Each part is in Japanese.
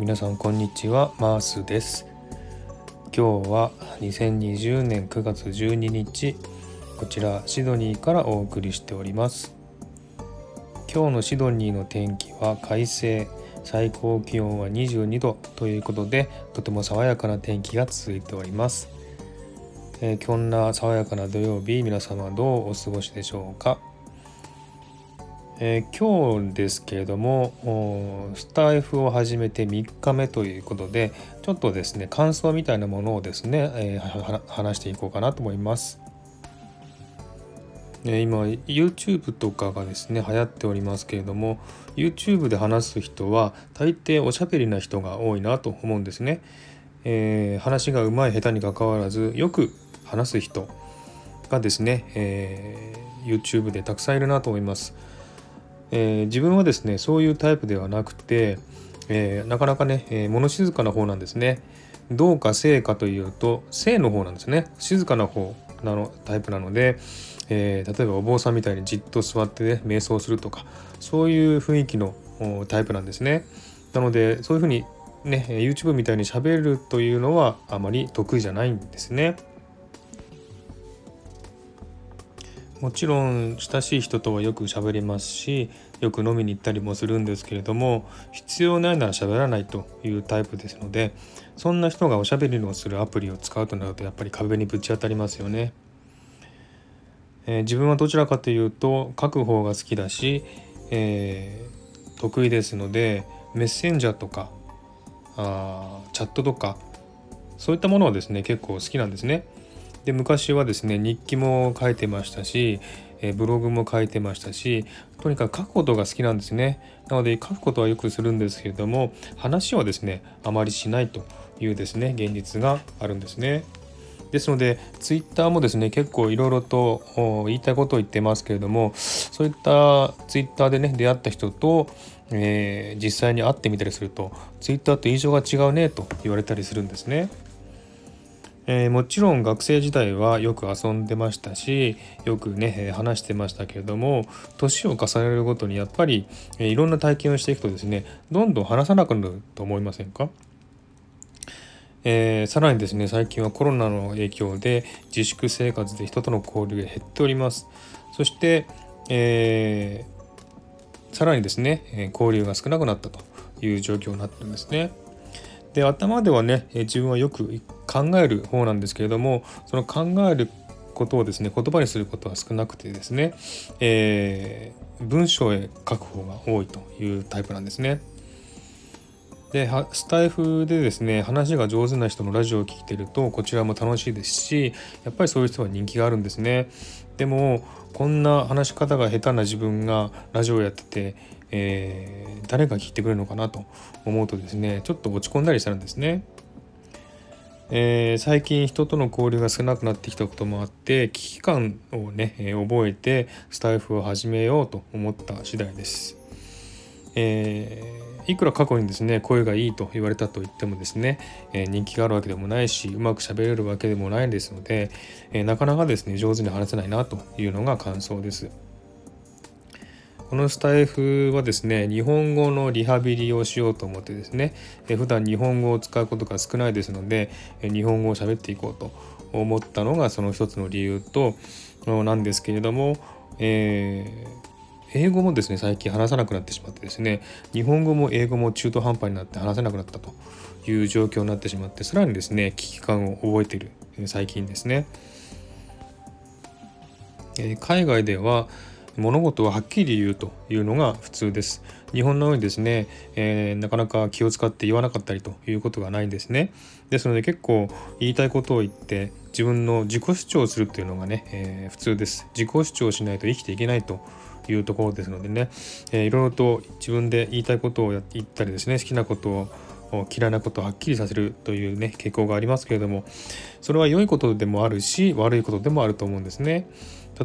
皆さんこんにちはマースです。今日は2020年9月12日こちらシドニーからお送りしております。今日のシドニーの天気は快晴最高気温は22度ということでとても爽やかな天気が続いております。えー、こんな爽やかな土曜日皆様どうお過ごしでしょうか？えー、今日ですけれどもスタイフを始めて3日目ということでちょっとですね感想みたいなものをですね、えー、話していこうかなと思います。え今 YouTube とかがですね流行っておりますけれども YouTube で話す人は大抵おしゃべりな人が多いなと思うんですね。え、話が上手い下手にかかわらずよく話す人がですね、え、YouTube でたくさんいるなと思います。えー、自分はですねそういうタイプではなくて、えー、なかなかね、えー、物静かな方なんですね。どうか静かというと静の方なんですね静かな方なのタイプなので、えー、例えばお坊さんみたいにじっと座ってね瞑想するとかそういう雰囲気のタイプなんですね。なのでそういうふうにね YouTube みたいに喋るというのはあまり得意じゃないんですね。もちろん親しい人とはよく喋りますしよく飲みに行ったりもするんですけれども必要ないなら喋らないというタイプですのでそんな人がおしゃべりのするアプリを使うとなるとやっぱり壁にぶち当たりますよね。えー、自分はどちらかというと書く方が好きだし、えー、得意ですのでメッセンジャーとかあーチャットとかそういったものはですね結構好きなんですね。で昔はですね日記も書いてましたし、えブログも書いてましたしとにかく書くことが好きなんですねなので書くことはよくするんですけれども話はですねあまりしないというですね現実があるんですねですのでツイッターもですね結構いろいろと言いたいことを言ってますけれどもそういったツイッターでね出会った人とえー、実際に会ってみたりするとツイッターと印象が違うねと言われたりするんですね。えー、もちろん学生時代はよく遊んでましたしよくね話してましたけれども年を重ねるごとにやっぱり、えー、いろんな体験をしていくとですねどんどん話さなくなると思いませんか？えー、さらにですね最近はコロナの影響で自粛生活で人との交流が減っております。そして、えー、さらにですね交流が少なくなったという状況になってるんですね。で頭ではね自分はよく考える方なんですけれどもその考えることをですね言葉にすることは少なくてですね、えー、文章へ書く方が多いというタイプなんですね。でスタイフでですね話が上手な人のラジオを聴いてるとこちらも楽しいですしやっぱりそういう人は人気があるんですねでもこんな話し方が下手な自分がラジオをやってて、えー、誰が聞いてくれるのかなと思うとですねちょっと落ち込んだりしたんですねえー、最近人との交流が少なくなってきたこともあって危機感をね、えー、覚えてスタイフを始めようと思った次第です。えー、いくら過去にですね声がいいと言われたと言ってもですね、え人気があるわけでもないしうまく喋れるわけでもないですので、えなかなかですね上手に話せないなというのが感想です。このスタイフはですね日本語のリハビリをしようと思ってですね普段日本語を使うことが少ないですので日本語を喋っていこうと思ったのがその一つの理由となんですけれども、えー、英語もですね最近話さなくなってしまってですね日本語も英語も中途半端になって話せなくなったという状況になってしまってさらにですね危機感を覚えている最近ですね。え海外では物事ははっきり言うというのが普通です。日本のようにですね、えー、なかなか気を使って言わなかったりということがないんですね。ですので結構言いたいことを言って自分の自己主張をするっていうのがね、えー、普通です。自己主張しないと生きていけないというところですのでね、えー、いろいろと自分で言いたいことを言ったりですね好きなことを嫌いなことをはっきりさせるというね傾向がありますけれどもそれは良いことでもあるし悪いことでもあると思うんですね。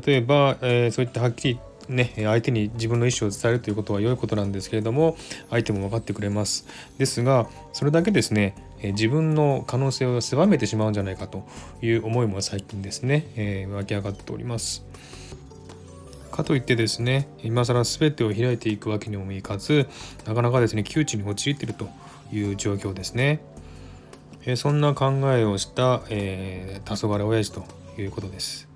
例えば、えー、そういったはっきりね、相手に自分の意思を伝えるということは良いことなんですけれども相手も分かってくれますですがそれだけですね自分の可能性を狭めてしまうんじゃないかという思いも最近ですね、えー、湧き上がっておりますかといってですね今更全てを開いていくわけにもいかずなかなかですね窮地に陥っているという状況ですね。えそんな考えをした、えー、黄昏親父ということです。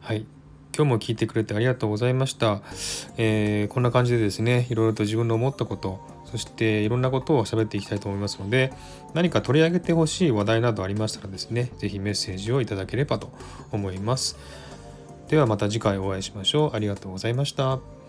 はい。今日も聞いてくれてありがとうございました。えー、こんな感じでですね、いろいろと自分の思ったこと、そしていろんなことを喋っていきたいと思いますので、何か取り上げてほしい話題などありましたらですね、是非メッセージをいただければと思います。ではまた次回お会いしましょう。ありがとうございました。